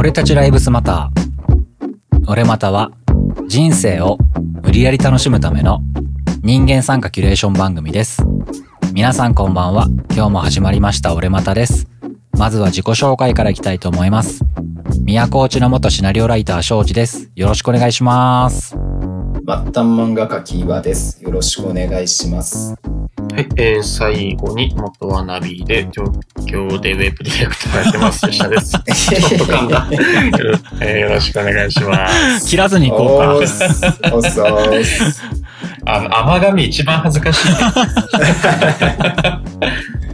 俺たちライブスマター。俺または人生を無理やり楽しむための人間参加キュレーション番組です。皆さんこんばんは。今日も始まりました俺またです。まずは自己紹介からいきたいと思います。宮古内の元シナリオライター庄司です。よろしくお願いします。末端漫画家キーワです。よろしくお願いします。はい、えー、最後に元はナビで状況でウェブディレクターやってます。吉田です。ちょっと噛んだ。えーよろしくお願いします。切らずに行こうか。おーす。おす。あの、甘噛み一番恥ずかしい。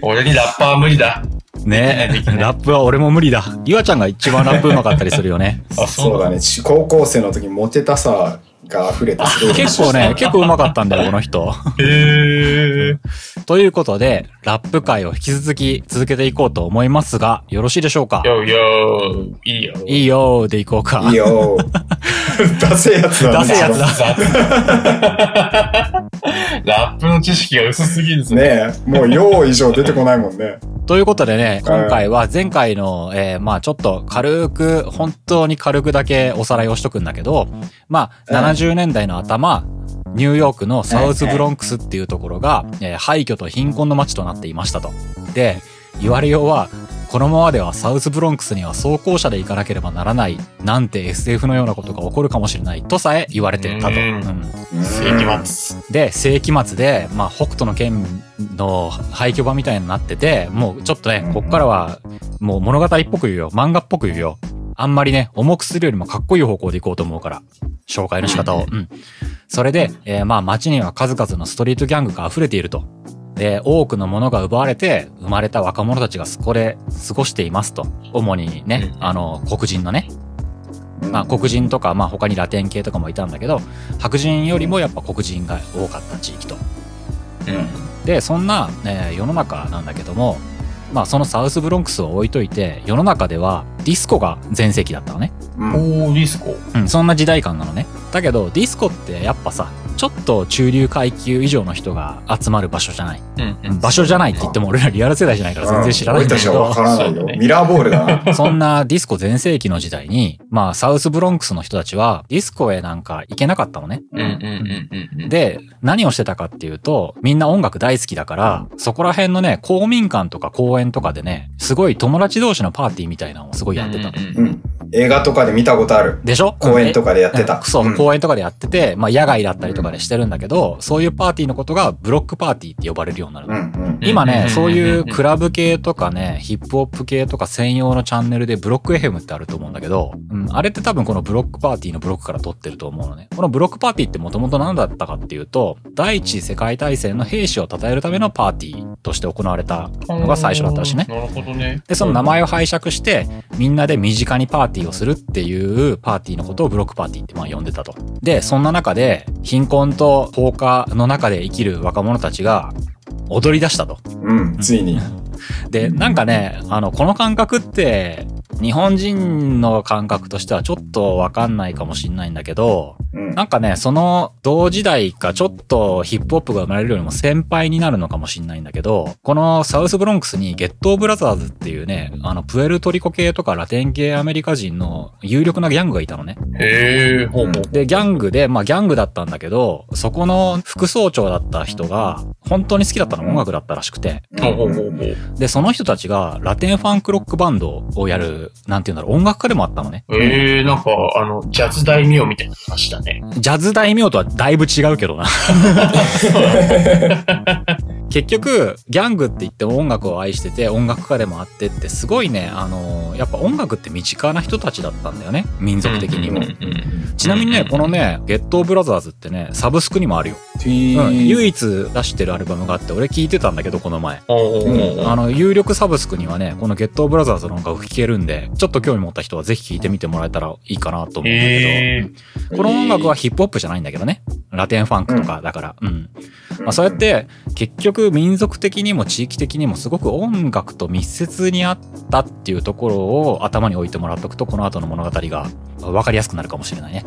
俺にラッパー無理だ。ねラップは俺も無理だ。ゆあちゃんが一番ラップ上手かったりするよね。あ、そうだね。ち高校生の時モテたさが溢れてすごい結構ね、結構上手かったんだよ、この人。へー。ということで、ラップ界を引き続き続けていこうと思いますが、よろしいでしょうか？よよいいよ。いいよーでいこうか。いいよ。ダセえやつだね。ダセえやつだ。ラップの知識が薄すぎるぞ。ねえ。もうよう以上出てこないもんね。ということでね、今回は前回の、えーまあちょっと軽く、本当に軽くだけおさらいをしとくんだけど、まあうん70年代の頭、ニューヨークのサウスブロンクスっていうところが、えー廃墟と貧困の街となっていましたと。で、言われようは、このままではサウスブロンクスには走行車で行かなければならない、なんて SF のようなことが起こるかもしれないとさえ言われてたと。うんうん世紀末。で、世紀末で、まあ、北斗の剣の廃墟場みたいになってて、もうちょっとね、こっからは、もう物語っぽく言うよ。漫画っぽく言うよ。あんまりね、重くするよりもかっこいい方向でいこうと思うから。紹介の仕方を。うん。それで、えーまあ街には数々のストリートギャングが溢れていると。で、多くのものが奪われて、生まれた若者たちがそこで過ごしていますと。主にね、うんあの、黒人のね、まあ、黒人とか、まあ、他にラテン系とかもいたんだけど白人よりもやっぱ黒人が多かった地域と。でそんな、えー世の中なんだけども、まあ、そのサウスブロンクスを置いといて世の中ではディスコが全盛期だったのね、うん。おー、ディスコ。うん、そんな時代感なのねだけどディスコってやっぱさちょっと中流階級以上の人が集まる場所じゃない、うんうん場所じゃないって言っても俺らリアル世代じゃないから全然知らないんだけど俺たちはわからないよ。そうだねミラーボールだな。そんなディスコ全盛期の時代に、まあ、サウスブロンクスの人たちは、ディスコへなんか行けなかったのね。うんうんうんうん。、で、何をしてたかっていうと、みんな音楽大好きだから、そこら辺のね、公民館とか公園とかでね、すごい友達同士のパーティーみたいなのをすごいやってたの。うん。映画とかで見たことある。でしょ？公園とかでやってたうん。そう、ん公園とかでやってて、まあ野外だったりとかでしてるんだけど、そういうパーティーのことがブロックパーティーって呼ばれるようになるの。うんうん。今ね、うんそういうクラブ系とかね、ヒップホップ系とか専用のチャンネルでブロック FM ってあると思うんだけど、うん、あれって多分このブロックパーティーのブロックから撮ってると思うのね。このブロックパーティーってもともと何だったかっていうと、第一次世界大戦の兵士を称えるためのパーティーとして行われたのが最初だったらしいね。なるほどね。で、その名前を拝借して、みんなで身近にパーティーをするっていうパーティーのことをブロックパーティーってまあ呼んでたと。で、そんな中で、貧困と放火の中で生きる若者たちが踊り出したと。うん。ついに。で、なんかね、あの、この感覚って、日本人の感覚としてはちょっとわかんないかもしんないんだけど、うん。なんかね、その同時代かちょっとヒップホップが生まれるよりも先輩になるのかもしんないんだけど、このサウスブロンクスにゲットーブラザーズっていうね、あの、プエルトリコ系とかラテン系アメリカ人の有力なギャングがいたのね。へえ、ほうほう。で、ギャングで、まあギャングだったんだけど、そこの副総長だった人が、本当に好きだったのは音楽だったらしくて。で、その人たちがラテンファンクロックバンドをやる、なんていうんだろう、音楽家でもあったのね。ええ、なんか、あの、ジャズ大名みたいな話だね。ジャズ大名とはだいぶ違うけどな。結局、ギャングって言っても音楽を愛してて、音楽家でもあってって、すごいね、あのやっぱ音楽って身近な人たちだったんだよね。民族的にも。ちなみにね、このね、ゲットーブラザーズってね、サブスクにもあるよ。うん、ー唯一出してるアルバムがあって、俺聞いてたんだけど、この前。ほうほうほうほうあの、有力サブスクにはね、このゲットーブラザーズの音楽聴けるんで、ちょっと興味持った人はぜひ聴いてみてもらえたらいいかなと思うんだけへえ。ど、この音楽はヒップホップじゃないんだけどね。ラテンファンクとかだから。うん。まあ、そうやって結局民族的にも地域的にもすごく音楽と密接にあったっていうところを頭に置いてもらっとくとこの後の物語が分かりやすくなるかもしれないね。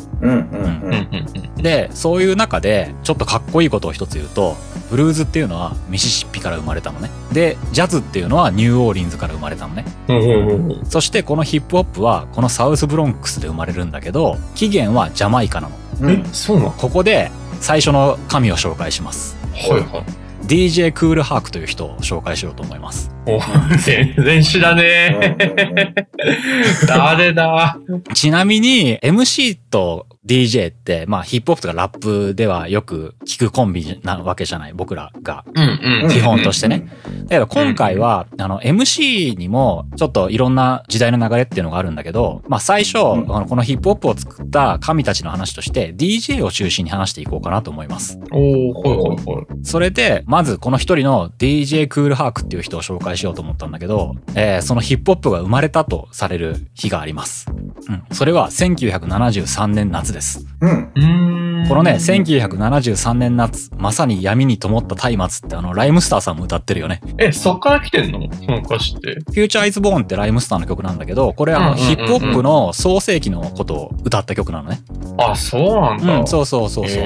でそういう中でちょっとかっこいいことを一つ言うとブルーズっていうのはミシシッピから生まれたのね。でジャズっていうのはニューオーリンズから生まれたのね。そしてこのヒップホップはこのサウスブロンクスで生まれるんだけど起源はジャマイカなの。うん。え、そうなの？ここで最初の神を紹介します。はいはい。DJ クールハークという人を紹介しようと思います。お全然知らねえ。誰だ？ちなみに MC と DJ って、まあヒップホップとかラップではよく聞くコンビなわけじゃない、僕らが。基本としてね。だけど今回は、あの MC にもちょっといろんな時代の流れっていうのがあるんだけど、まあ最初、このヒップホップを作った神たちの話として DJ を中心に話していこうかなと思います。おー、はいはいはい。それで、まずこの一人の DJ クールハークっていう人を紹介しようと思ったんだけど、えーそのヒップホップが生まれたとされる日があります。うん。それは1973年夏です。うん。うーん。このね、1973年夏、まさに闇に灯った松明ってあの、ライムスターさんも歌ってるよね。え、そっから来てんの？その歌詞って。フューチャーイズボーンってライムスターの曲なんだけど、これあの、ヒップホップの創世期のことを歌った曲なのね。あ、そうなんだ。うん、そうそうそうそう。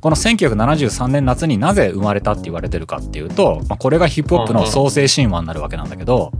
この1973年夏になぜ生まれたって言われてるかっていうと、まあ、これがヒップホップの創世神話になるわけなんだけど。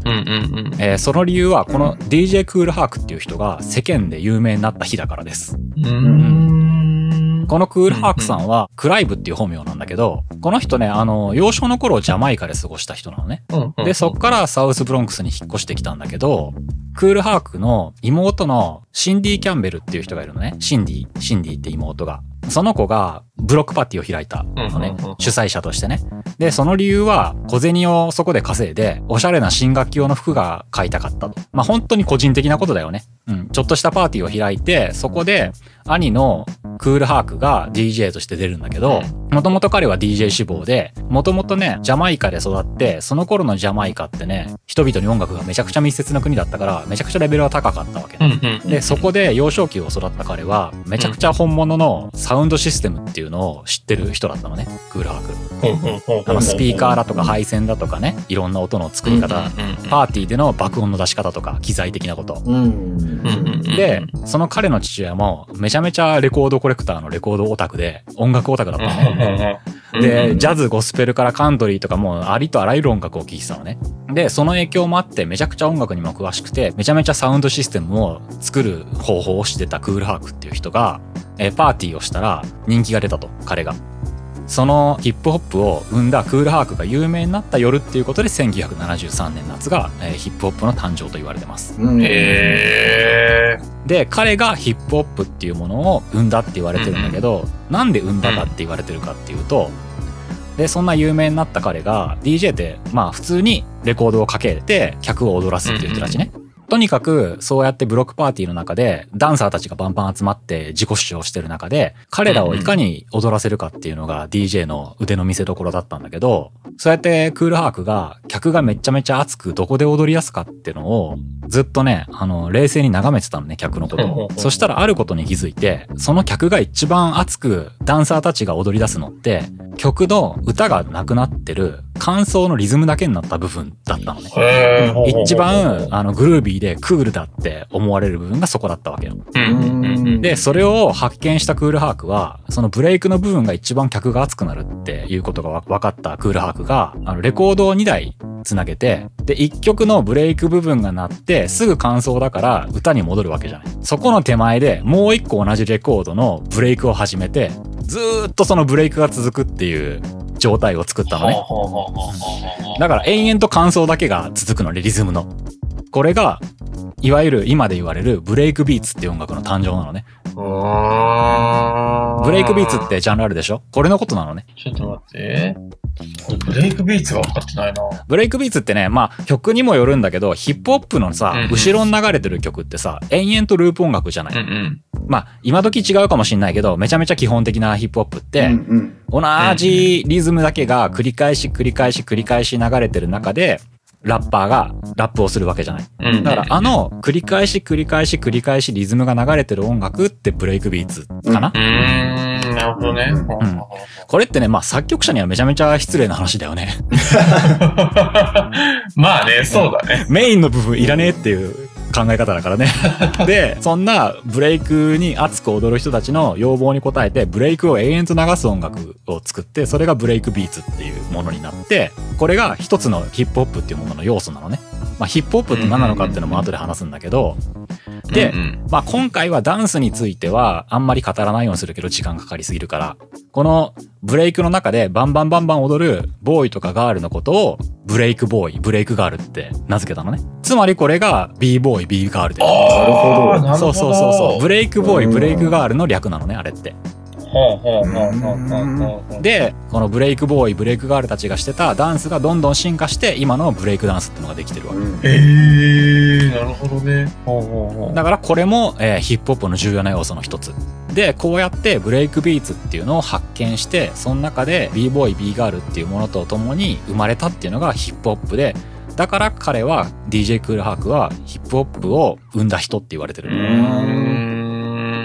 えーその理由はこの DJ クールハークっていう人が世間で有名になった日だからです。うーん。このクールハークさんはクライブっていう本名なんだけど、この人ね、あの、幼少の頃をジャマイカで過ごした人なのね。で、そっからサウスブロンクスに引っ越してきたんだけど、クールハークの妹のシンディ・キャンベルっていう人がいるのね。シンディ、シンディって妹が。その子がブロックパーティーを開いたのね。主催者としてね。で、その理由は小銭をそこで稼いで、おしゃれな新学期用の服が買いたかったと。まあ本当に個人的なことだよね。うん。ちょっとしたパーティーを開いて、そこで兄のクールハークが DJ として出るんだけど、もともと彼は DJ 志望で、もともとね、ジャマイカで育って、その頃のジャマイカってね、人々に音楽がめちゃくちゃ密接な国だったから、めちゃくちゃレベルは高かったわけね。うんうん。で、そこで幼少期を育った彼は、めちゃくちゃ本物のサウンドシステムっていうのを知ってる人だったのね、クールハーク。あの、スピーカーだとか配線だとかね、いろんな音の作り方、パーティーでの爆音の出し方とか、機材的なこと。うん。うんうんうんで、その彼の父親も、めちゃめちゃレコードコレクターのレコードオタクで、音楽オタクだったのね。で、ジャズ、ゴスペルからカントリーとかもうありとあらゆる音楽を聴いてたのね。で、その影響もあってめちゃくちゃ音楽にも詳しくて、めちゃめちゃサウンドシステムを作る方法をしてたクールハークっていう人が、えーパーティーをしたら人気が出たと、彼が。そのヒップホップを生んだクールハークが有名になった夜っていうことで1973年夏が、えーヒップホップの誕生と言われてます。うん。へーで、彼がヒップホップっていうものを生んだって言われてるんだけど、なんで生んだかって言われてるかっていうと、で、そんな有名になった彼が、DJ って、まあ普通にレコードをかけて客を踊らすっていう人たちね。とにかく、そうやってブロックパーティーの中で、ダンサーたちがバンバン集まって自己主張してる中で、彼らをいかに踊らせるかっていうのが DJ の腕の見せ所だったんだけど、そうやってクールハークが、客がめちゃめちゃ熱くどこで踊りやすかっていうのを、ずっとね、あの、冷静に眺めてたのね、客のことを。そしたらあることに気づいて、その客が一番熱くダンサーたちが踊り出すのって、曲の歌がなくなってる感想のリズムだけになった部分だったのね。一番、あの、グルービーでクールだって思われる部分がそこだったわけよ。で、それを発見したクールハークは、そのブレイクの部分が一番客が熱くなるっていうことがわ分かったクールハークが、あの、レコードを2台つなげて、で、1曲のブレイク部分が鳴って、すぐ感想だから歌に戻るわけじゃない。そこの手前でもう1個同じレコードのブレイクを始めて、ずーっとそのブレイクが続くっていう状態を作ったのね。だから延々と間奏だけが続くのね、リズムの。これが、いわゆる今で言われるブレイクビーツって音楽の誕生なのね。ブレイクビーツってジャンルあるでしょ？これのことなのね。ちょっと待って。ブレイクビーツが分かってないな。ブレイクビーツってね、まあ曲にもよるんだけど、ヒップホップのさうんうん、後ろに流れてる曲ってさ、延々とループ音楽じゃない？うんうん。まあ今時違うかもしんないけど、めちゃめちゃ基本的なヒップホップって、同じリズムだけが繰り返し繰り返し繰り返し流れてる中で、ラッパーがラップをするわけじゃない。うんだからあの繰り返し繰り返し繰り返しリズムが流れてる音楽ってブレイクビーツかな？う、ーん、なるほどね。うんんこれってね、まあ作曲者にはめちゃめちゃ失礼な話だよね。まあね、そうだね。メインの部分いらねえっていう考え方だからね。で、そんなブレイクに熱く踊る人たちの要望に応えて、ブレイクを永遠と流す音楽を作って、それがブレイクビーツっていうものになって、これが一つのヒップホップっていうものの要素なのね。まあヒップホップって何なのかっていうのも後で話すんだけど、でうんうんまあ今回はダンスについてはあんまり語らないようにするけど時間かかりすぎるから、このブレイクの中でバンバンバンバン踊るボーイとかガールのことをブレイクボーイ、ブレイクガールって名付けたのね。つまりこれが b ボーイ、b ガールで。なるほど。そうそうそうそう。ブレイクボーイ、うんブレイクガールの略なのね、あれって。で、このブレイクボーイ、ブレイクガールたちがしてたダンスがどんどん進化して、今のブレイクダンスってのができてるわけ。うんへえ、なるほどね。だからこれも、えーヒップホップの重要な要素の一つ。で、こうやってブレイクビーツっていうのを発見して、その中で b ボーイ、b ガールっていうものと共に生まれたっていうのがヒップホップで、だから彼は DJ クールハークはヒップホップを生んだ人って言われてる。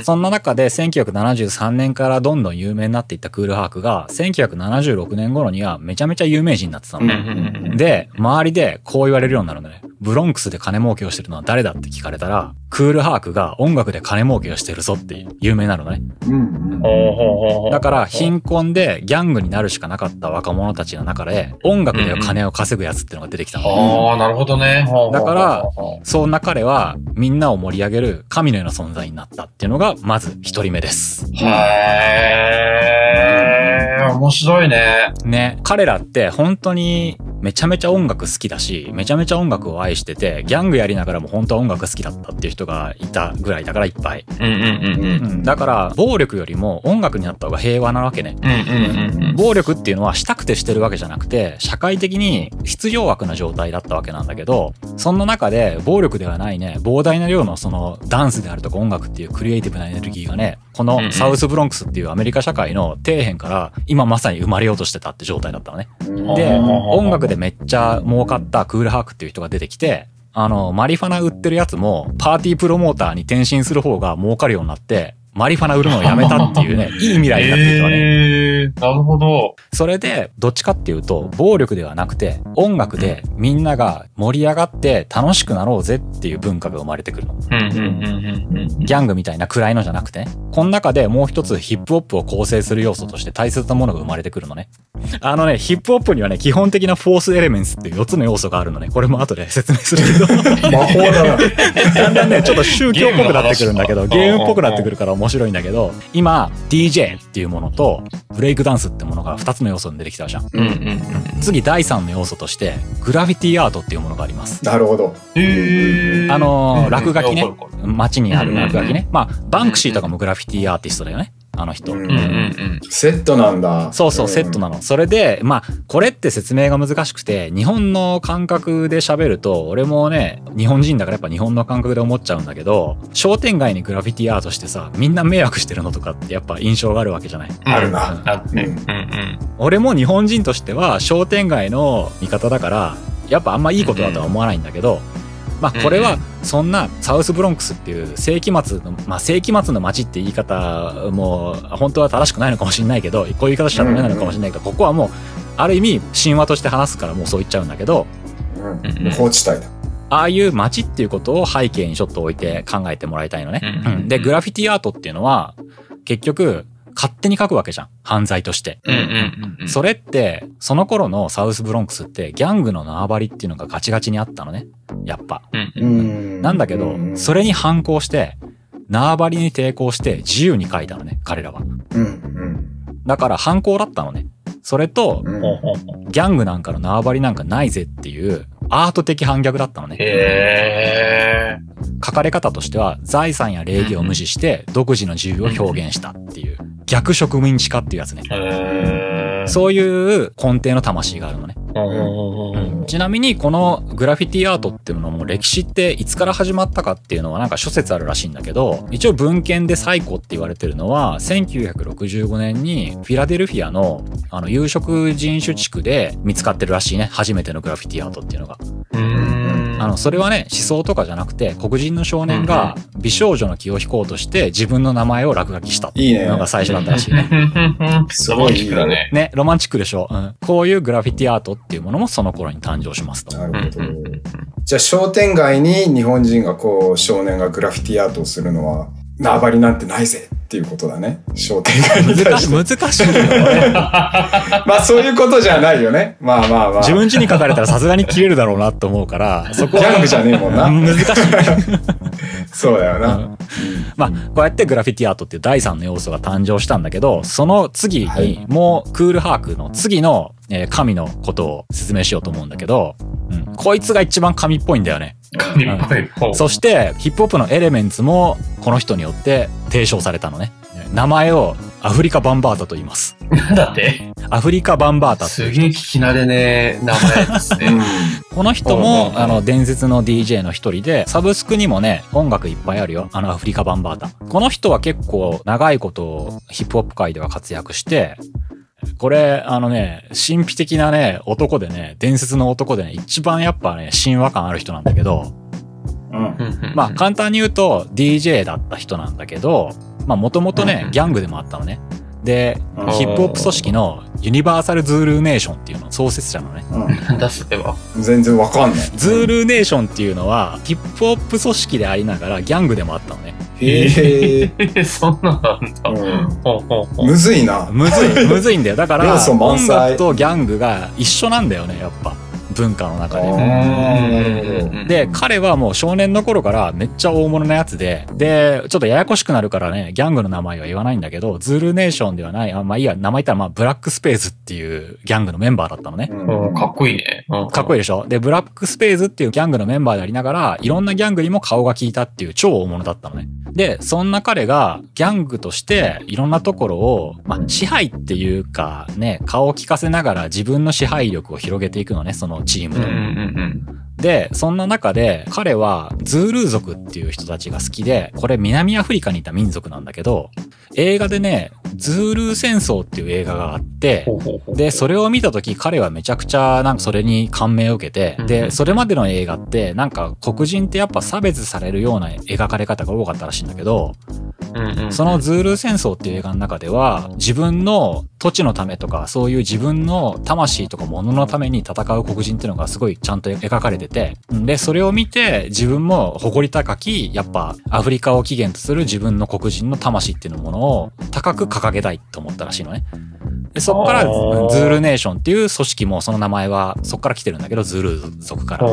そんな中で1973年からどんどん有名になっていったクールハークが1976年頃にはめちゃめちゃ有名人になってたの。で、周りでこう言われるようになるのね。ブロンクスで金儲けをしてるのは誰だって聞かれたら、クールハークが音楽で金儲けをしてるぞって有名になるのね。だから貧困でギャングになるしかなかった若者たちの中で音楽で金を稼ぐやつっていうのが出てきたのね。ああ、なるほどね。だからそんな彼はみんなを盛り上げる神のような存在になったっていうのがまず一人目です。へー、面白いね。ね、彼らって本当にめちゃめちゃ音楽好きだし、めちゃめちゃ音楽を愛してて、ギャングやりながらも本当は音楽好きだったっていう人がいたぐらいだからいっぱい。うんうんうんうん。うん、だから暴力よりも音楽になった方が平和なわけね。うんうんうんうん。暴力っていうのはしたくてしてるわけじゃなくて、社会的に必要悪な状態だったわけなんだけど、そんな中で暴力ではないね、膨大な量のそのダンスであるとか音楽っていうクリエイティブなエネルギーがね、このサウスブロンクスっていうアメリカ社会の底辺から今まさに生まれようとしてたって状態だったのね。うんで、うん音楽でめっちゃ儲かったクールハークっていう人が出てきて、あの、マリファナ売ってるやつも、パーティープロモーターに転身する方が儲かるようになって、マリファナ売るのをやめたっていうね、いい未来になっていたわね。へー、なるほど。それで、どっちかっていうと、暴力ではなくて、音楽でみんなが盛り上がって楽しくなろうぜっていう文化が生まれてくるの。うんうんうんうんうん。ギャングみたいな暗いのじゃなくてね。この中でもう一つヒップホップを構成する要素として大切なものが生まれてくるのね。あのね、ヒップホップにはね、基本的なフォースエレメンツっていう4つの要素があるのね。これも後で説明するけど。魔法だな。だんだんね、ちょっと宗教っぽくなってくるんだけど、ゲームの話ゲームっぽくなってくるから面白いんだけど、今、DJ っていうものと、ブレイクダンスってものが2つの要素に出てきたじゃん。うんうんうん。次、第3の要素として、グラフィティアートっていうものがあります。なるほど。あのー落書きね街にある落書きね。まあ、バンクシーとかもグラフィティアーティストだよね。あの人。うんうんうんうん。セットなんだ。そうそう、セットなの。それで、まあ、これって説明が難しくて、日本の感覚で喋ると、俺もね、日本人だからやっぱ日本の感覚で思っちゃうんだけど、商店街にグラフィティアートしてさ、みんな迷惑してるのとかってやっぱ印象があるわけじゃない。あるな。あってね。ううんんうん。俺も日本人としては商店街の味方だから、やっぱあんまいいことだとは思わないんだけど、まあこれはそんなサウスブロンクスっていう世紀末の、まあ世紀末の街って言い方も本当は正しくないのかもしれないけど、こういう言い方しちゃダメなのかもしれないけど、ここはもうある意味神話として話すからもうそう言っちゃうんだけど、うん無法地帯だ。ああいう街っていうことを背景にちょっと置いて考えてもらいたいのね。で、グラフィティアートっていうのは結局勝手に書くわけじゃん。犯罪として。うんうんうん。それって、その頃のサウスブロンクスってギャングの縄張りっていうのがガチガチにあったのね。やっぱ。うんう。うんんなんだけど、それ。れに反抗して、縄張りに抵抗して自由に書いたのね、彼らは。うんだから反抗だったのね。それと、うん。ギャングなんかの縄張りなんかないぜっていう、アート的反逆だったのね。へ書かれ方としては、財産や礼儀を無視して、独自の自由を表現したっていう、逆植民地化っていうやつね。ー。へー。そういう根底の魂があるのね。ほうほうほうほうちなみにこのグラフィティアートっていうのも歴史っていつから始まったかっていうのはなんか諸説あるらしいんだけど一応文献で最古って言われてるのは1965年にフィラデルフィアのあの有色人種地区で見つかってるらしいね。初めてのグラフィティアートっていうのが。うーん。あの、それはね、思想とかじゃなくて、黒人の少年が美少女の気を引こうとして自分の名前を落書きしたっていいねいうのが最初だったらしいね。ロマンチックだね。ね、ロマンチックでしょ、うん。こういうグラフィティアートっていうものもその頃に誕生しますと。なるほど。うんじゃあ商店街に日本人がこう少年がグラフィティアートをするのは縄張りなんてないぜっていうことだね。商店街に対難しして。難しいよね。まあそういうことじゃないよね。まあまあまあ。自分家に書かれたらさすがに切れるだろうなと思うから、そこは。ギャングじゃねえもんな。難しい。そうだよな。うんまあ、こうやってグラフィティアートっていう第三の要素が誕生したんだけど、その次はいにもうクールハークの次の、えー神のことを説明しようと思うんだけど、うん、こいつが一番神っぽいんだよね。そしてヒップホップのエレメンツもこの人によって提唱されたのね。名前をアフリカ・バンバータと言います。なんだって？アフリカ・バンバータすげえ聞き慣れねえ名前ですうね。ん。この人も、うんあの、伝説の DJ の一人で、サブスクにもね、音楽いっぱいあるよ。あの、アフリカ・バンバータ。この人は結構長いことヒップホップ界では活躍して、これ、あのね、神秘的なね、男でね、伝説の男でね、一番やっぱね、神話感ある人なんだけど、うん。まあ、簡単に言うと DJ だった人なんだけど、まあ、もともとねうん、ギャングでもあったのね。で、うんヒップホップ組織のユニバーサルズールーネーションっていうの創設者のね。うん。なんだそれは。全然わかんない。ズールーネーションっていうのは、ヒップホップ組織でありながらギャングでもあったのね。へえ。え、そんなんなんだ。うんむずいな。むずい、むずいんだよ。だから、要素満音載楽とギャングが一緒なんだよね、やっぱ。文化の中で。で、彼はもう少年の頃からめっちゃ大物なやつで、で、ちょっとややこしくなるからね、ギャングの名前は言わないんだけど、ズールネーションではない、あまあいいや、名前言ったらまあブラックスペースっていうギャングのメンバーだったのね。かっこいいね。かっこいいでしょ？で、ブラックスペースっていうギャングのメンバーでありながら、いろんなギャングにも顔が効いたっていう超大物だったのね。で、そんな彼がギャングとしていろんなところを、まあ、支配っていうかね、顔を利かせながら自分の支配力を広げていくのね、そのチームの。で、そんな中で彼はズールー族っていう人たちが好きで、これ南アフリカにいた民族なんだけど、映画でね、ズールー戦争っていう映画があって、で、それを見たとき彼はめちゃくちゃなんかそれに感銘を受けて、うんで、それまでの映画ってなんか黒人ってやっぱ差別されるような描かれ方が多かったらしいんだけど、そのズールー戦争っていう映画の中では自分の土地のためとかそういう自分の魂とか物のために戦う黒人っていうのがすごいちゃんと描かれてて、で、それを見て自分も誇り高き、やっぱアフリカを起源とする自分の黒人の魂っていうものを高く掲げたいと思ったらしいのね。でそっからズあーールネーションっていう組織もその名前はそっから来てるんだけど、ズール族から。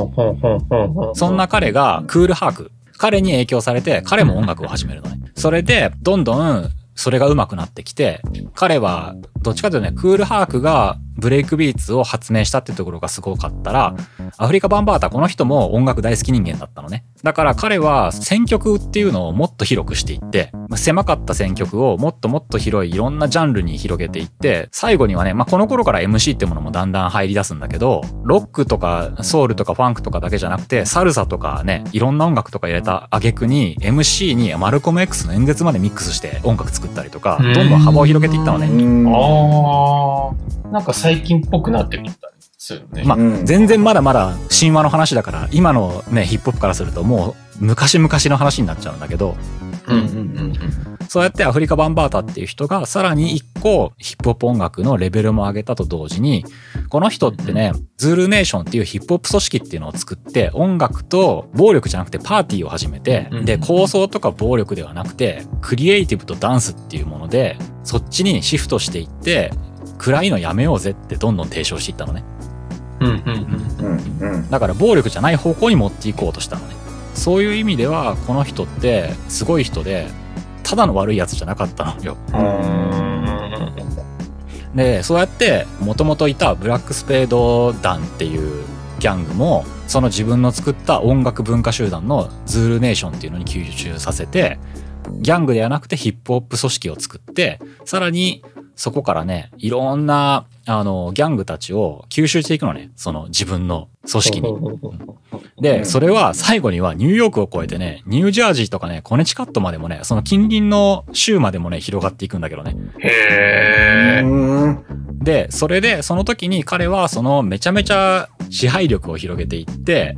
そんな彼がクールハーク。彼に影響されて、彼も音楽を始めるのね。それで、どんどん、それが上手くなってきて、彼は、どっちかというとね、クールハークがブレイクビーツを発明したってところがすごかったら、アフリカ・バンバータ、この人も音楽大好き人間だったのね。だから彼は選曲っていうのをもっと広くしていって、まあ狭かった選曲をもっともっと広いいろんなジャンルに広げていって、最後にはね、まあ、この頃から MC ってものもだんだん入り出すんだけど、ロックとかソウルとかファンクとかだけじゃなくて、サルサとかね、いろんな音楽とか入れた挙句に MC にマルコム X の演説までミックスして音楽作ったりとか、うんどんどん幅を広げていったのね。うんああ、なんか最近っぽくなってきたりするね。まあうん全然まだまだ神話の話だから、今のね、ヒップホップからするともう昔々の話になっちゃうんだけど、うんうんうんそうやってアフリカ・バンバータっていう人がさらに一個ヒップホップ音楽のレベルも上げたと同時に、この人ってね、ズールネーションっていうヒップホップ組織っていうのを作って、音楽と暴力じゃなくてパーティーを始めてう、んで、構想とか暴力ではなくて、クリエイティブとダンスっていうもので、そっちにシフトしていって、暗いのやめようぜってどんどん提唱していったのね。うんうんうんうんうんだから暴力じゃない方向に持っていこうとしたのね。そういう意味では、この人ってすごい人で、ただの悪いやつじゃなかったのよ。で、そうやって、もともといたブラックスペード団っていうギャングも、その自分の作った音楽文化集団のズールネーションっていうのに吸収させて、ギャングではなくてヒップホップ組織を作って、さらにそこからね、いろんな、あの、ギャングたちを吸収していくのね。その自分の組織に。で、それは最後にはニューヨークを超えてね、ニュージャージーとかね、コネチカットまでもね、その近隣の州までもね、広がっていくんだけどね。へえ。うんで、それで、その時に彼はそのめちゃめちゃ支配力を広げていって、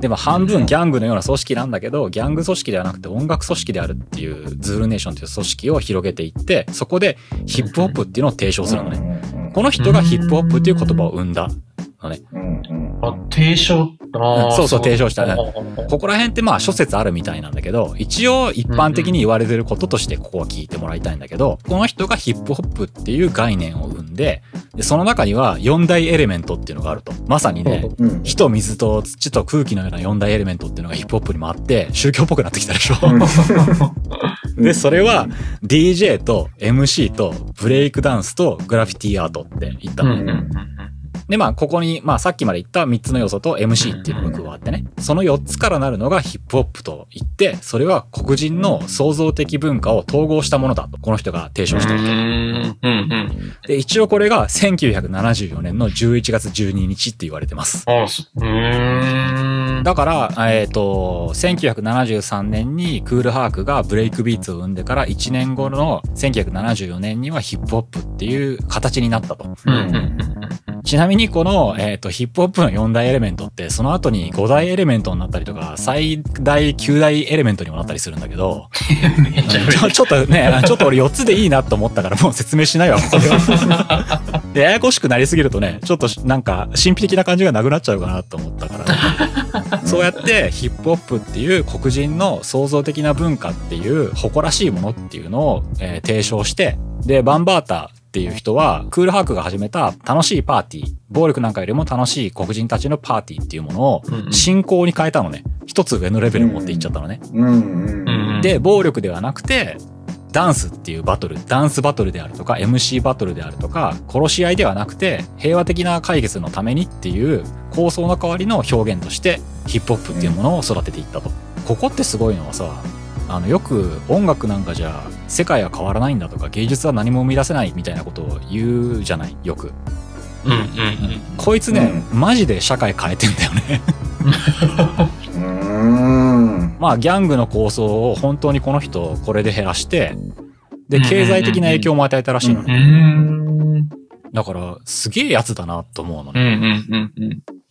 でも半分ギャングのような組織なんだけど、ギャング組織ではなくて音楽組織であるっていうズールネーションという組織を広げていって、そこでヒップホップっていうのを提唱するのね。ね。この人がヒップホップっていう言葉を生んだのね。うんうんあ、提唱、そうそう提唱したねここら辺ってまあ諸説あるみたいなんだけど、一応一般的に言われてることとしてここは聞いてもらいたいんだけど、この人がヒップホップっていう概念を生んで、でその中には4大エレメントっていうのがあると。まさにね、うん。火と水と土と空気のような4大エレメントっていうのがヒップホップにもあって、宗教っぽくなってきたでしょ。で、それは DJ と MC とブレイクダンスとグラフィティアートって言ったの。で、まあ、ここに、まあ、さっきまで言った3つの要素と MC っていうのが加わってね、その4つからなるのがヒップホップと言って、それは黒人の創造的文化を統合したものだと、この人が提唱したわけ。うんうんうん。で、一応これが1974年の11月12日って言われてます。あ、そうーん。だから、えっ、と、1973年にクールハークがブレイクビーツを生んでから1年後の1974年にはヒップホップっていう形になったと。ちなみにこの、えっ、と、ヒップホップの4大エレメントって、その後に5大エレメントになったりとか、最大9大エレメントにもなったりするんだけど、ちょちょっとね、ちょっと俺4つでいいなと思ったからもう説明しないわ。で、ややこしくなりすぎるとね、ちょっとなんか神秘的な感じがなくなっちゃうかなと思ったから、そうやってヒップホップっていう黒人の創造的な文化っていう誇らしいものっていうのを、えー提唱して、で、バンバータっていう人は、クールハークが始めた楽しいパーティー、暴力なんかよりも楽しい黒人たちのパーティーっていうものを信仰に変えたのね。一つ上のレベルに持っていっちゃったのね。うんで、暴力ではなくて、ダンスっていうバトル、ダンスバトルであるとか、MC バトルであるとか、殺し合いではなくて、平和的な解決のためにっていう構想の代わりの表現として、ヒップホップっていうものを育てていったと。ここってすごいのはさ、あの、よく音楽なんかじゃ世界は変わらないんだとか、芸術は何も生み出せないみたいなことを言うじゃない、よく。うんうんこいつね、マジで社会変えてんだよね。まあ、ギャングの構想を本当にこの人、これで減らして、で、経済的な影響も与えたらしいのね。ん。だから、すげえやつだなと思うのね。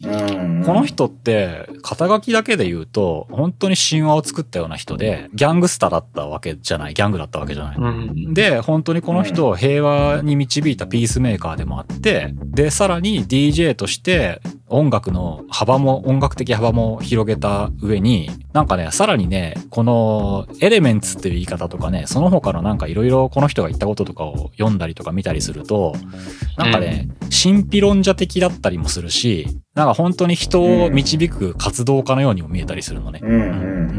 この人って、肩書きだけで言うと、本当に神話を作ったような人で、ギャングスターだったわけじゃない、ギャングだったわけじゃない。うんで、本当にこの人を平和に導いたピースメーカーでもあって、で、さらに DJ として音楽の幅も、音楽的幅も広げた上に、なんかね、さらにね、このエレメンツっていう言い方とかね、その他のなんかいろいろこの人が言ったこととかを読んだりとか見たりすると、なんかね、神秘論者的だったりもするし、なんか本当に人を導く活動家のようにも見えたりするのね。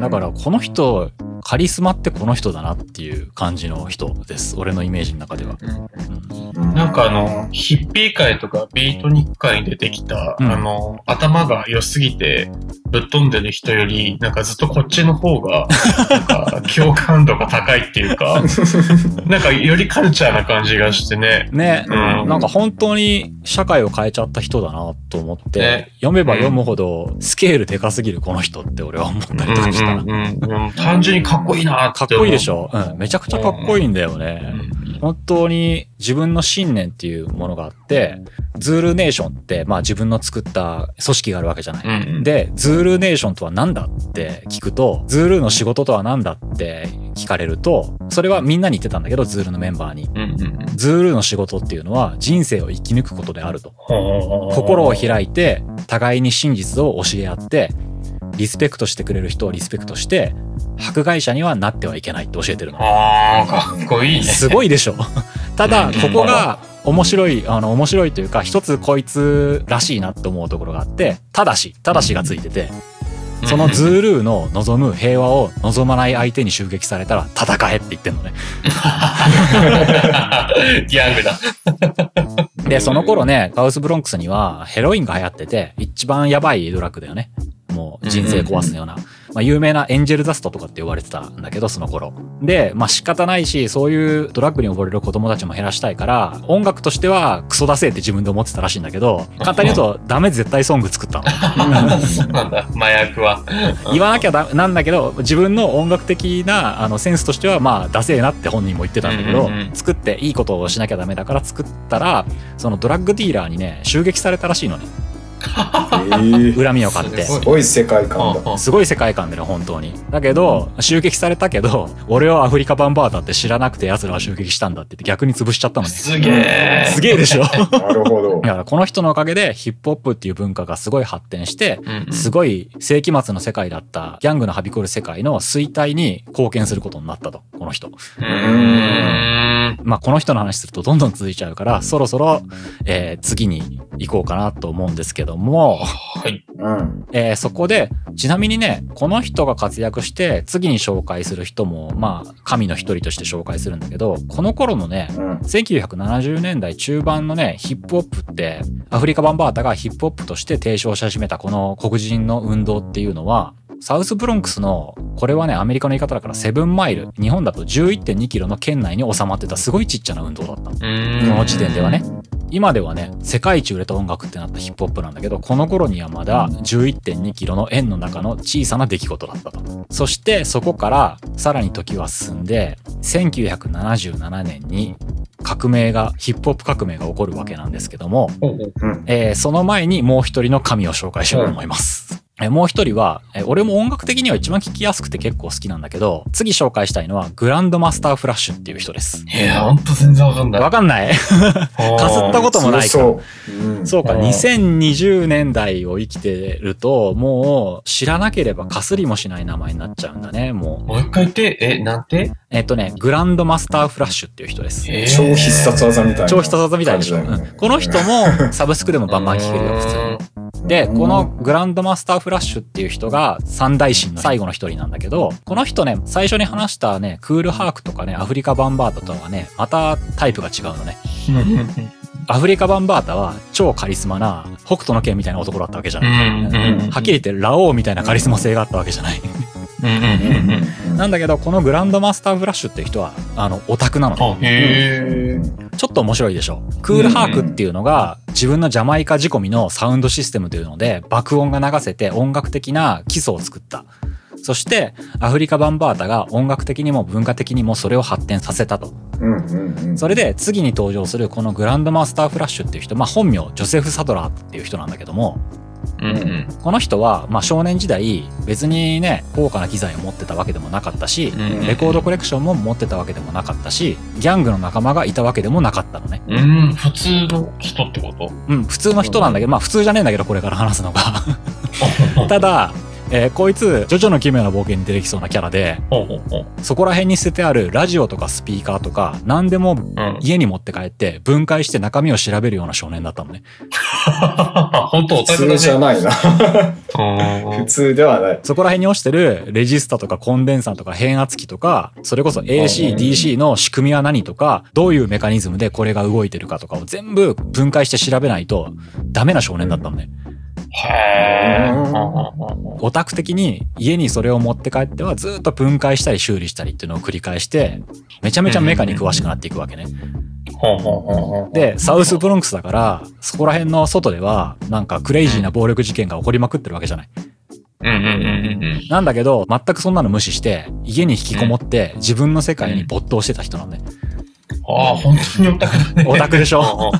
だからこの人、カリスマってこの人だなっていう感じの人です。俺のイメージの中では。うん。なんかあの、ヒッピー界とかビートニック界に出てきた、うん。あの、頭が良すぎてぶっ飛んでる人より、なんかずっとこっちの方が、なんか共感度が高いっていうか、なんかよりカルチャーな感じがしてね。ね、うん。なんか本当に社会を変えちゃった人だなと思って、ね。読めば読むほどスケールでかすぎるこの人って俺は思ったりとかした。うんうんうんうん。単純にかっこいいなってかっこいいでしょ、うん、めちゃくちゃかっこいいんだよね。うん本当に自分の信念っていうものがあって、ズールネーションって、まあ自分の作った組織があるわけじゃない。うんうんで、ズールネーションとは何だって聞くと、ズールの仕事とは何だって聞かれると、それはみんなに言ってたんだけど、ズールのメンバーに。うんうんうんズールの仕事っていうのは人生を生き抜くことであると。心を開いて、互いに真実を教え合って、リスペクトしてくれる人をリスペクトして、迫害者にはなってはいけないって教えてるの。ああ、かっこいいね。すごいでしょ。ただ、うんここが面白い、あの、面白いというか、一つこいつらしいなって思うところがあって、ただし、ただしがついてて、そのズールーの望む平和を望まない相手に襲撃されたら戦えって言ってんのね。ギャングだ。で、その頃ね、カウスブロンクスにはヘロインが流行ってて、一番やばいドラッグだよね。もう人生壊すような。まあ有名なエンジェルダストとかって呼ばれてたんだけど、その頃。で、まあ仕方ないし、そういうドラッグに溺れる子供たちも減らしたいから、音楽としてはクソだせえって自分で思ってたらしいんだけど、簡単に言うとダメ絶対ソング作ったの。そうなんだ、麻薬は。言わなきゃだなんだけど、自分の音楽的なあのセンスとしてはまあダセえなって本人も言ってたんだけど、作っていいことをしなきゃダメだから作ったら、そのドラッグディーラーにね、襲撃されたらしいのね。ええ恨みを買って。すすごい世界観すごい世界観でね、本当に。だけど、襲撃されたけど、俺はアフリカバンバーだって知らなくて奴らは襲撃したんだって逆に潰しちゃったのね。すげえ。すげえでしょ？なるほど だ。からこの人のおかげでヒップホップっていう文化がすごい発展して、すごい世紀末の世界だったギャングのはびこる世界の衰退に貢献することになったと、この人。うーん。まあこの人の話するとどんどん続いちゃうから、そろそろ、えー次に行こうかなと思うんですけども、はい。うん。えーそこで、ちなみにね、この人が活躍して、次に紹介する人も、まあ、神の一人として紹介するんだけど、この頃のね、うん。1970年代中盤のね、ヒップホップって、アフリカ・バンバータがヒップホップとして提唱し始めたこの黒人の運動っていうのは、サウスブロンクスの、これはね、アメリカの言い方だからセブンマイル、日本だと11.2キロの圏内に収まってたすごいちっちゃな運動だったこの時点ではね。今ではね、世界一売れた音楽ってなったヒップホップなんだけど、この頃にはまだ11.2キロの円の中の小さな出来事だったと。そしてそこからさらに時は進んで、1977年に革命が、ヒップホップ革命が起こるわけなんですけども。えーその前にもう一人の神を紹介しようと思います。えーもう一人は、えー俺も音楽的には一番聴きやすくて結構好きなんだけど、次紹介したいのはグランドマスターフラッシュっていう人です。いや、ほんと全然わかんない。わかんない？かすったこともないから。強そう。うん。そうか、うん2020年代を生きてると、もう知らなければかすりもしない名前になっちゃうんだね、もう。もう一回言って、え、なんて？えっとね、グランドマスターフラッシュっていう人です。えー超必殺技みたいな。超必殺技みたいでしょ。ねうんこの人もサブスクでもバンバン聴けるよ、普通に。で、このグランドマスターフラッシュっていう人が三大神の最後の一人なんだけど、この人ね、最初に話したね、クールハークとかね、アフリカバンバータとはね、またタイプが違うのね。アフリカバンバータは超カリスマな北斗の剣みたいな男だったわけじゃない。はっきり言ってラオウみたいなカリスマ性があったわけじゃない。うんうんうんうん。なんだけど、このグランドマスターフラッシュっていう人は、あの、オタクなのね。ちょっと面白いでしょ。クールハークっていうのが、自分のジャマイカ仕込みのサウンドシステムというので、爆音が流せて音楽的な基礎を作った。そして、アフリカバンバータが音楽的にも文化的にもそれを発展させたと。それで、次に登場するこのグランドマスターフラッシュっていう人、まあ本名、ジョセフ・サドラーっていう人なんだけども、うんうん。この人は、まあ少年時代、別にね、高価な機材を持ってたわけでもなかったし、うんレコードコレクションも持ってたわけでもなかったし、ギャングの仲間がいたわけでもなかったのね。うん、普通の人ってこと？うん、普通の人なんだけど、まあ普通じゃねえんだけど、これから話すのが。ただ、えーこいつ、ジョジョの奇妙な冒険に出てきそうなキャラで。そこら辺に捨ててあるラジオとかスピーカーとか、何でもうん。家に持って帰って分解して中身を調べるような少年だったのね。本当。普通じゃないな。うん普通ではない。そこら辺に落ちてるレジスタとかコンデンサーとか変圧器とか、それこそ AC、うん DC の仕組みは何とか、どういうメカニズムでこれが動いてるかとかを全部分解して調べないとダメな少年だったのね。へーうんオタク的に家にそれを持って帰ってはずっと分解したり修理したりっていうのを繰り返して、めちゃめちゃメカに詳しくなっていくわけね。で、サウスブロンクスだから、そこら辺の外では、なんかクレイジーな暴力事件が起こりまくってるわけじゃない。うんうんうんうんなんだけど、全くそんなの無視して、家に引きこもって自分の世界に没頭してた人なんね。ああ、本当にオタクだね。オタクでしょ？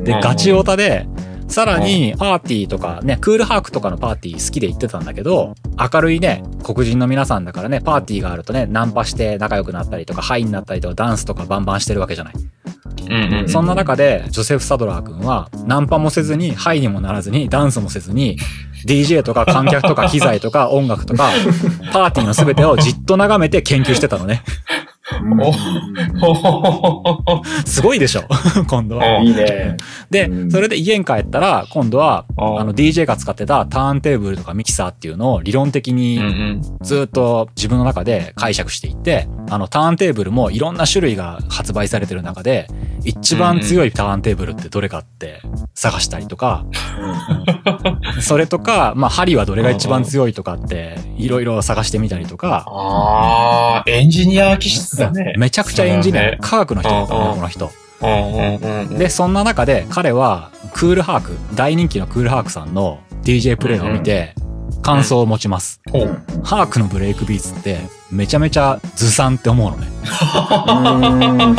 で、うんガチオタで、さらにパーティーとかね、クールハークとかのパーティー好きで行ってたんだけど、明るいね、黒人の皆さんだからね、パーティーがあるとね、ナンパして仲良くなったりとか、ハイになったりとか、ダンスとかバンバンしてるわけじゃない。そんな中で、ジョセフ・サドラー君は、ナンパもせずに、ハイにもならずに、ダンスもせずに、DJ とか観客とか機材とか音楽とか、パーティーの全てをじっと眺めて研究してたのね。すごいでしょ 今度は。おいいね。でう、ん。それで家に帰ったら、今度は、おあの DJ が使ってたターンテーブルとかミキサーっていうのを理論的にんずっと自分の中で解釈していって、あのターンテーブルもいろんな種類が発売されてる中で、一番強いターンテーブルってどれかって探したりとか、それとか、まあ針はどれが一番強いとかっていろいろ探してみたりとか、ああ、エンジニア気質だね。めちゃくちゃエンジニア、ね科学の人だったこの人。うんうんうん。で、そんな中で彼はクールハーク、大人気のクールハークさんの DJ プレイを見て、感想を持ちます。ほう。ハークのブレイクビーツってめちゃめちゃずさんって思うのね。う ん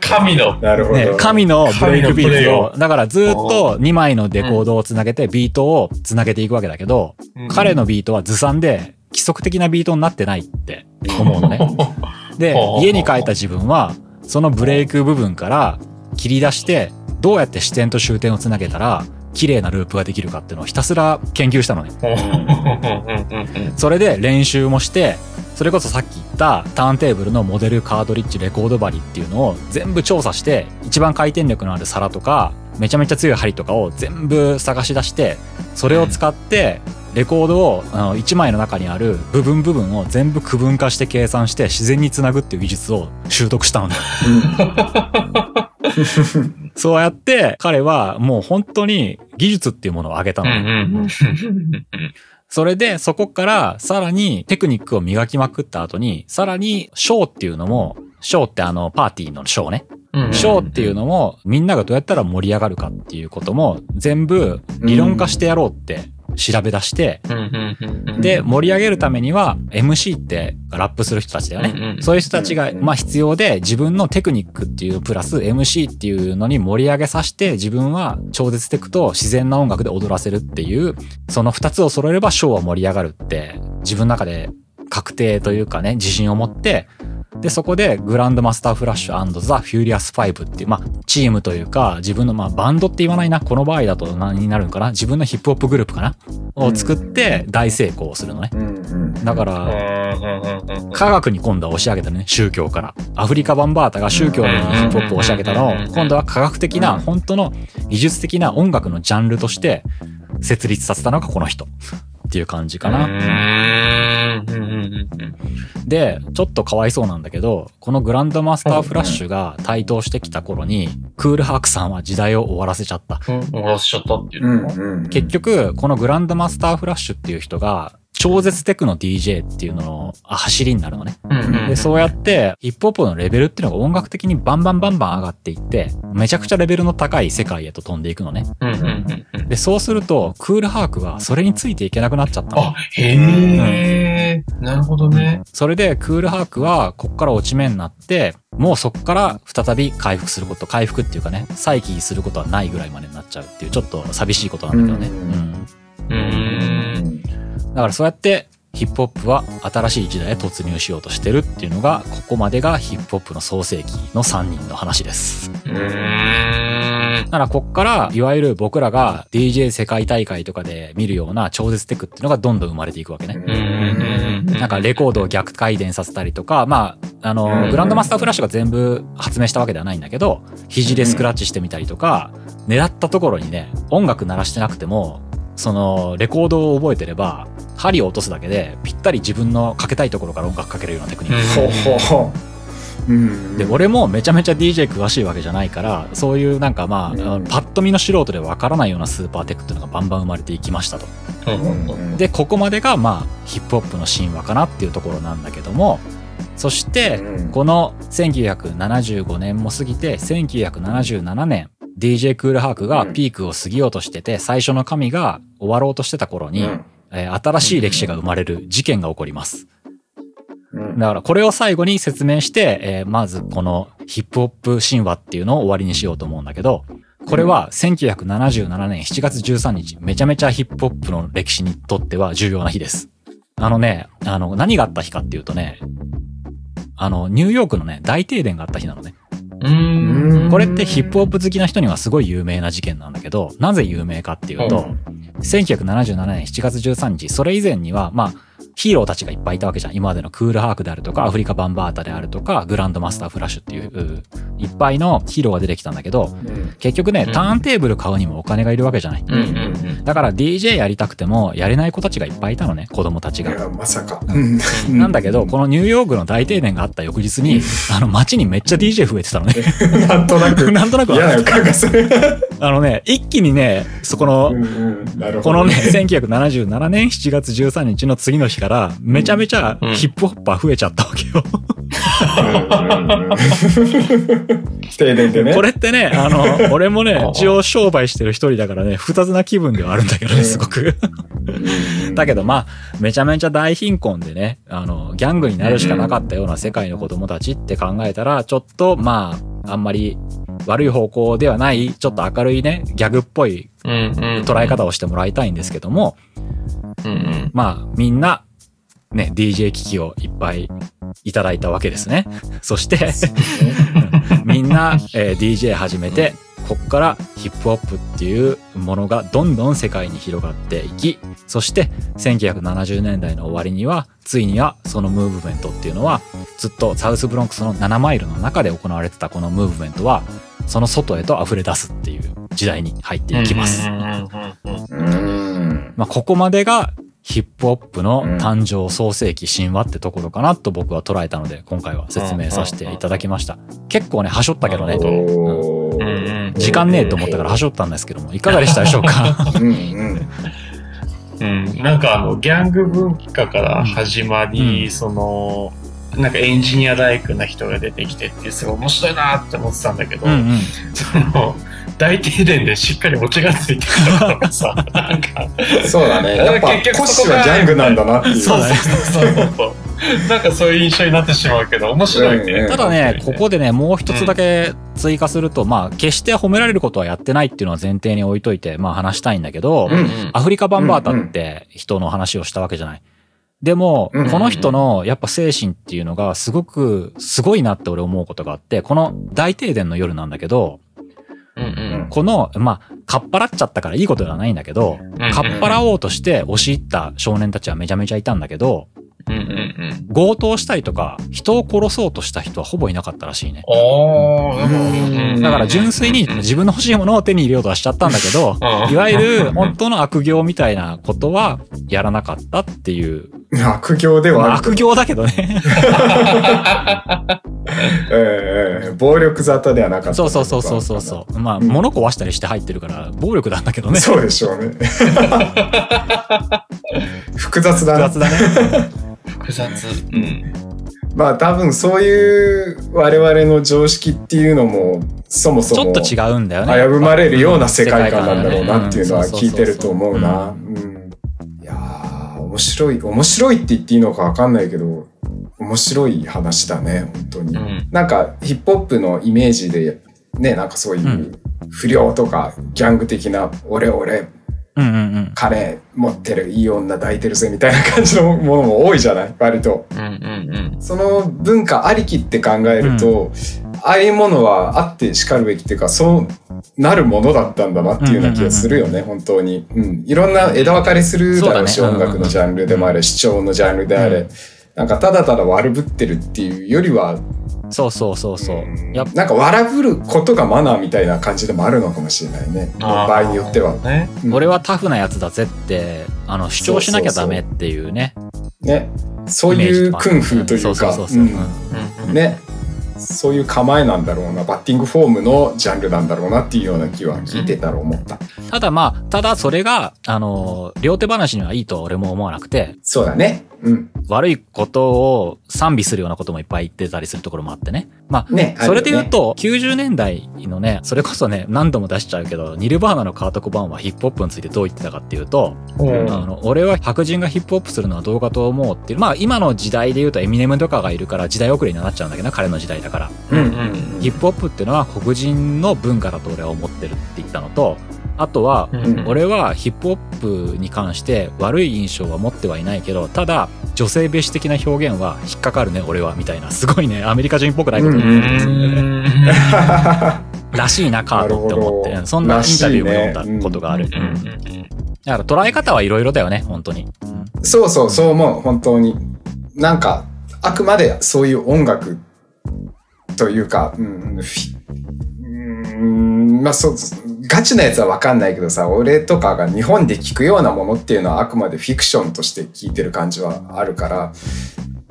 神の。なるほど。ね、神のブレイクビーツを、だからずっと2枚のレコードをつなげてビートをつなげていくわけだけど、彼のビートはずさんで規則的なビートになってないって思うのね。で家に帰った自分は、そのブレイク部分から切り出して、どうやって視点と終点をつなげたら、綺麗なループができるかっていうのをひたすら研究したのね。それで練習もして、それこそさっき言ったターンテーブルのモデルカードリッジレコード針っていうのを全部調査して、一番回転力のある皿とか、めちゃめちゃ強い針とかを全部探し出して、それを使って、レコードをあの1枚の中にある部分部分を全部区分化して計算して自然につなぐっていう技術を習得したのね。そうやって彼はもう本当に技術っていうものを上げたのそれで、そこから、さらにテクニックを磨きまくった後に、さらに、ショーっていうのも、ショーってあの、パーティーのショーね。うん。ショーっていうのも、みんながどうやったら盛り上がるかっていうことも、全部、理論化してやろうって調べ出して、で、盛り上げるためには、MC ってラップする人たちだよね。そういう人たちが、まあ必要で、自分のテクニックっていうプラス MC っていうのに盛り上げさせて、自分は超絶テクと自然な音楽で踊らせるっていう、その二つを揃えればショーは盛り上がるって、自分の中で確定というかね、自信を持って、で、そこでグランドマスターフラッシュザ・フューリアス5っていう、まあ、チームというか、自分の、まあ、バンドって言わないな。この場合だと何になるのかな自分のヒップホップグループかなを作って大成功するのね。だかうんら、科学に今度は押し上げたのね、宗教から。アフリカバンバータが宗教にヒップホップを押し上げたのをうん、今度は科学的な、うん本当の技術的な音楽のジャンルとして設立させたのがこの人。っていう感じかな。うーんうんうんうんで、ちょっとかわいそうなんだけど、このグランドマスターフラッシュが台頭してきた頃に、クールハークさんは時代を終わらせちゃった。うん。終わらせちゃったっていううんのか。うん。結局、このグランドマスターフラッシュっていう人が、超絶テクの DJ っていうののあ走りになるのね。うんうんで、そうやって、ヒップホップのレベルっていうのが音楽的にバンバンバンバン上がっていって、めちゃくちゃレベルの高い世界へと飛んでいくのね。うんうんうんうん。で、そうすると、クールハークはそれについていけなくなっちゃったのあ。、へえ、なるほどね。それで、クールハークは、こっから落ち目になって、もうそこから再び回復すること、回復っていうかね、再起することはないぐらいまでになっちゃうっていう、ちょっと寂しいことなんだけどね。うんうん。うーん。だからそうやって、ヒップホップは新しい時代へ突入しようとしてるっていうのが、ここまでがヒップホップの創世期の3人の話です。うーん。だからこっから、いわゆる僕らが DJ 世界大会とかで見るような超絶テクっていうのがどんどん生まれていくわけね。なんかレコードを逆回転させたりとか、まあ、あの、うんグランドマスターフラッシュが全部発明したわけではないんだけど、肘でスクラッチしてみたりとか、狙ったところにね、音楽鳴らしてなくても、その、レコードを覚えてれば、針を落とすだけで、ぴったり自分のかけたいところから音楽かけるようなテクニック。ほうほう。うん。で、俺もめちゃめちゃ DJ 詳しいわけじゃないから、そういうなんかまあ、パッと見の素人でわからないようなスーパーテクっていうのがバンバン生まれていきましたと。で、ここまでがまあ、ヒップホップの神話かなっていうところなんだけども、そして、うんこの1975年も過ぎて、1977年、DJ クールハークがピークを過ぎようとしてて、最初の神が終わろうとしてた頃に、うんえー新しい歴史が生まれる事件が起こります。うんだからこれを最後に説明して、えーまずこのヒップホップ神話っていうのを終わりにしようと思うんだけど、これは1977年7月13日、めちゃめちゃヒップホップの歴史にとっては重要な日です。あのね、あの、何があった日かっていうとね、あの、ニューヨークのね、大停電があった日なのね。これってヒップホップ好きな人にはすごい有名な事件なんだけど、なぜ有名かっていうと、1977年7月13日、それ以前には、まあ、ヒーローたちがいっぱいいたわけじゃん。今までのクールハークであるとか、アフリカバンバータであるとか、グランドマスターフラッシュっていう、ういっぱいのヒーローが出てきたんだけど、うん結局ねう、んターンテーブル買うにもお金がいるわけじゃない。うんうんうん。だから DJ やりたくても、やれない子たちがいっぱいいたのね、子供たちが。いや、まさか。うんなんだけど、このニューヨークの大停電があった翌日に、あの街にめっちゃ DJ 増えてたのね。なんとなく。なんとなく嫌な予感がする。あのね、一気にね、そこのうんうんこのね、1977年7月13日の次の日から、めちゃめちゃうんヒップホッパー増えちゃったわけよ。うんうんうん 停電でね。これってね、あの、俺もねあ、一応商売してる一人だからね、複雑な気分ではあるんだけどね、すごく。だけどまあ、めちゃめちゃ大貧困でね、あの、ギャングになるしかなかったような世界の子供たちって考えたら、ちょっとまあ、あんまり悪い方向ではない、ちょっと明るいね、ギャグっぽい。捉え方をしてもらいたいんですけども、うんうん。まあ、みんな、ね、DJ 機器をいっぱいいただいたわけですね。そして、みんな、えー DJ 始めて、こっからヒップホップっていうものがどんどん世界に広がっていき、そして1970年代の終わりには、ついにはそのムーブメントっていうのは、ずっとサウスブロンクスの7マイルの中で行われてたこのムーブメントは、その外へと溢れ出すっていう時代に入っていきます。まあ、ここまでがヒップホップの誕生創世記神話ってところかなと僕は捉えたので、今回は説明させていただきました。結構ね、はしょったけどねうん時間ねえと思ったからはしょったんですけども、いかがでしたでしょうか？う んうん。うん、なんかあの、ギャング文化から始まり、うんその、なんかエンジニアライクな人が出てきてっていう、すごい面白いなって思ってたんだけど、うんうん。その、大停電でしっかりオチがついてるところがさ、なんか、そうだね。やっぱ、結局コッシそこはギャングなんだなっていう。そうだねそうそうそう。なんかそういう印象になってしまうけど、面白いね。うんうん。ただね、ここで、でね、もう一つだけ追加すると、まあ、決して褒められることはやってないっていうのは前提に置いといて、まあ話したいんだけど、うんアフリカ・バンバータって人の話をしたわけじゃない。でもうんうんう、ん。この人のやっぱ精神っていうのがすごく、すごいなって俺思うことがあって、この大停電の夜なんだけど、うんうんこの、まあ、かっぱらっちゃったからいいことではないんだけど、んかっぱらおうとして押し入った少年たちはめちゃめちゃいたんだけど、うんうんうん。強盗したりとか、人を殺そうとした人はほぼいなかったらしいね。だから純粋に自分の欲しいものを手に入れようとはしちゃったんだけど、うんいわゆる本当の悪行みたいなことはやらなかったっていう。悪行でまあはあると悪行だけどね。ええ暴力沙汰ではなかった。そうそうそうそうそうそう。まあ、物壊したりして入ってるから、暴力なんだけどね。そうでしょうね。複雑だな。複雑だね。複雑。うん。まあ多分そういう我々の常識っていうのもそもそもちょっと違うんだよね。危ぶまれるような世界観なんだろうなっていうのはうん聞いてると思うな。うんいやー、面白い、面白いって言っていいのかわかんないけど、面白い話だね、本当に。うんなんかヒップホップのイメージで、ね、なんかそういううん不良とかギャング的な、俺俺、うんうんうん。金持ってる、いい女抱いてるぜみたいな感じのものも多いじゃない？割と。うんうんその文化ありきって考えると、ああいうものはあって叱るべきっていうか、そうなるものだったんだなっていうような気がするよね、本当に。うん。いろんな枝分かれするだろうし、ね音楽のジャンルでもあれ、視聴のジャンルであれ。うんなんかただただ悪ぶってるっていうよりは、そうそうそうそう。やっぱなんか悪ぶることがマナーみたいな感じでもあるのかもしれないね。場合によっては。ね。うん俺はタフなやつだぜって、あの、主張しなきゃダメっていうね。ね。そういうクンフーというか。ね。そういう構えなんだろうな、バッティングフォームのジャンルなんだろうなっていうような気は聞いてたら思った。ただまあ、ただそれが、あの、両手話にはいいとは俺も思わなくて、そうだね。うん。悪いことを賛美するようなこともいっぱい言ってたりするところもあってね。まあ、ね。それで言うあと、90年代のね、それこそね、何度も出しちゃうけど、ニルバーナのカート・コバーンはヒップホップについてどう言ってたかっていうと、うんあの、俺は白人がヒップホップするのはどうかと思うっていう、まあ今の時代で言うとエミネムとかがいるから時代遅れになっちゃうんだけどな、彼の時代だから。るね。うんうんヒップホップっていうのは黒人の文化だと俺は思ってるって言ったのと、あとは、うん俺はヒップホップに関して悪い印象は持ってはいないけど、ただ女性蔑視的な表現は引っかかるね、俺は、みたいな。すごいね、アメリカ人っぽくないことう言ってるんですよね。んらしいな、カートって思ってそんなインタビューも読んだことがある。うんだから捉え方はいろいろだよね、本当に。そうそう、そう思う。本当に。なんか、あくまでそういう音楽というか、うん、うん、まあそう、ガチなやつはわかんないけどさ、俺とかが日本で聞くようなものっていうのはあくまでフィクションとして聞いてる感じはあるから、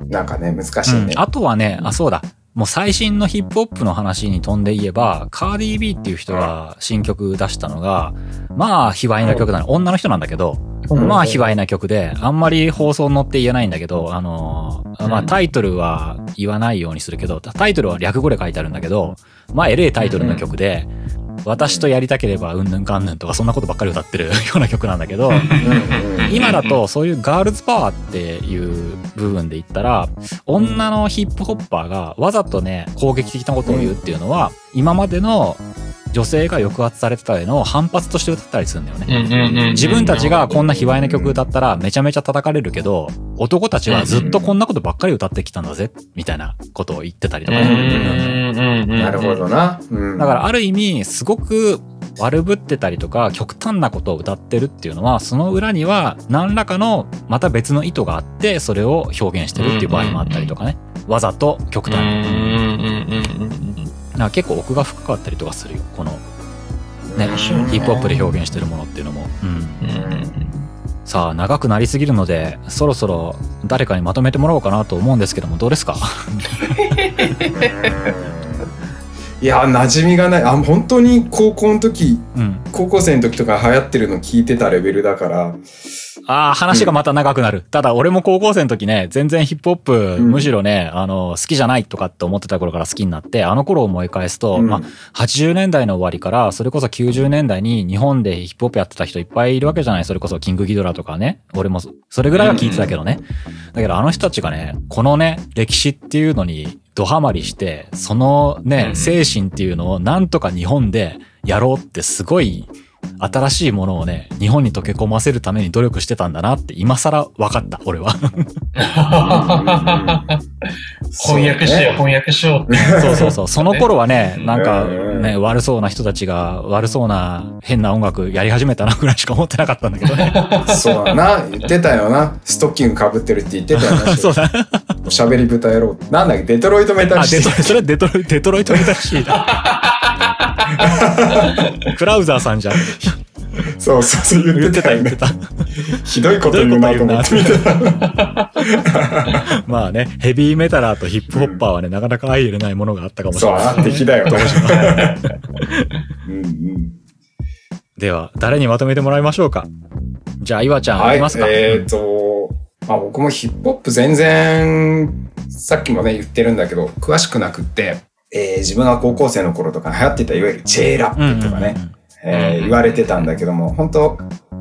なんかね、難しいね。うんあとはね、あ、そうだ。もう最新のヒップホップの話に飛んで言えば、カーディー・ビーっていう人が新曲出したのが、まあ、卑猥な曲だね。女の人なんだけど、うんまあ、卑猥な曲で、あんまり放送に乗って言えないんだけど、あのー、まあ、タイトルは言わないようにするけど、タイトルは略語で書いてあるんだけど、まあ、エレタイトルの曲で、私とやりたければうんぬんかんぬんとかそんなことばっかり歌ってるような曲なんだけど、今だとそういうガールズパワーっていう部分で言ったら、女のヒップホッパーがわざとね、攻撃的なことを言うっていうのは、今までの女性が抑圧されてたへの反発として歌ったりするんだよね。自分たちがこんな卑猥な曲歌ったらめちゃめちゃ叩かれるけど、男たちはずっとこんなことばっかり歌ってきたんだぜ、みたいなことを言ってたりとかね。なるほどな。うんだからある意味、すごく悪ぶってたりとか、極端なことを歌ってるっていうのは、その裏には何らかのまた別の意図があって、それを表現してるっていう場合もあったりとかね。わざと極端に。なんか結構奥が深かったりとかするよ。このね、うんヒップホップで表現してるものっていうのも。うんさあ、長くなりすぎるので、そろそろ誰かにまとめてもらおうかなと思うんですけども、どうですか？いや、馴染みがない。あ、本当に高校の時、うん。高校生の時とか流行ってるの聞いてたレベルだから、ああ、話がまた長くなる。ただ、俺も高校生の時ね、全然ヒップホップ、ん。むしろね、あの、好きじゃないとかって思ってた頃から好きになって、あの頃を思い返すと、うん。まあ、80年代の終わりから、それこそ90年代に日本でヒップホップやってた人いっぱいいるわけじゃない。それこそキングギドラとかね。俺もそ、それぐらいは聞いてたけどね。だけど、あの人たちがね、このね、歴史っていうのにドハマりして、そのねう、ん。精神っていうのをなんとか日本でやろうってすごい、新しいものをね、日本に溶け込ませるために努力してたんだなって今更分かった、俺は。翻訳してよ、翻訳しようって。そうそうそう。その頃はね、なんかうんね、悪そうな人たちが悪そうな変な音楽やり始めたなぐらいしか思ってなかったんだけどね。そうだな。言ってたよな。ストッキング被ってるって言ってたよな。そうだ。おしゃべり豚野郎。なんだっけ、デトロイトメタルあ、シティデトロイト、それデトロイト、デトロイトメタルシーだ。クラウザーさんじゃん。そうそうそう言言っててた、よね言って。た。ひどいこと言うなと思って見てた。まあね、ヘビーメタラーとヒップホッパーはね、なかなか相入れないものがあったかもしそう、れない。あ敵だよ。うんうん。では、誰にまとめてもらいましょうか？じゃあ、岩ちゃん、はいいますか、。えっ、と、まあ僕もヒップホップ全然、さっきもね言ってるんだけど、詳しくなくって、えー自分が高校生の頃とかに流行ってたいわゆる J ラップとかね、えー言われてたんだけども、本当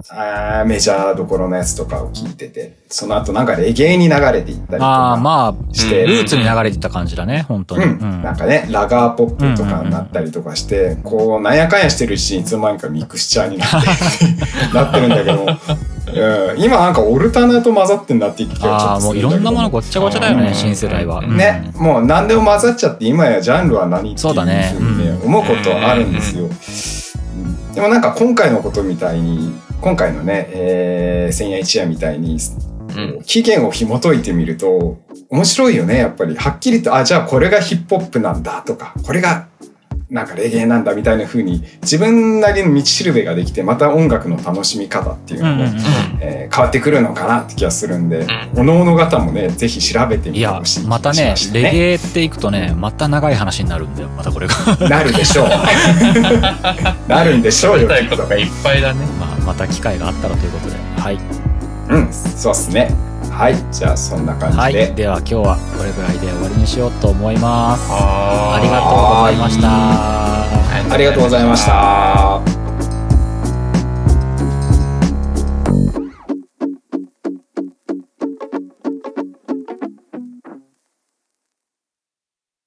あーメジャーどころのやつとかを聞いてて、その後なんかレゲエに流れていったりとか。まあ、してルーツに流れていった感じだね、本当に。うん、なんかね、ラガーポップとかになったりとかして、こう、なんやかんやしてるうちにいつの間にかミクスチャーになって、なってるんだけども、うん、今なんかオルタナと混ざってんだっていう気がちょああ、っともういろんなものごっちゃごちゃだよね、うん。新世代は。うん。ね、もう何でも混ざっちゃって、今やジャンルは何っていうそうだね。ふうにね、思うことはあるんですよ。うん。でもなんか今回のことみたいに、今回のね、えー、千夜一夜みたいに、うん。起源を紐解いてみると、面白いよね、やっぱり。はっきりと、あ、じゃあこれがヒップホップなんだとか、これがなんかレゲエなんだみたいな風に、自分なりの道しるべができて、また音楽の楽しみ方っていうのも、うんうんうんえー変わってくるのかなって気がするんで、おのおの方もね、ぜひ調べてみてほしい気、またねがしまし、たレゲエっていくとね、また長い話になるんだよ、またこれが。なるでしょう。なるんでしょうよ、いっぱいだね。まあ、また機会があったらということで。はい。うん、そうっすね。はい、じゃあそんな感はい。じで。では今日はこれぐらいで終わりにしようと思います。あありがとうございました。ありがとうございました。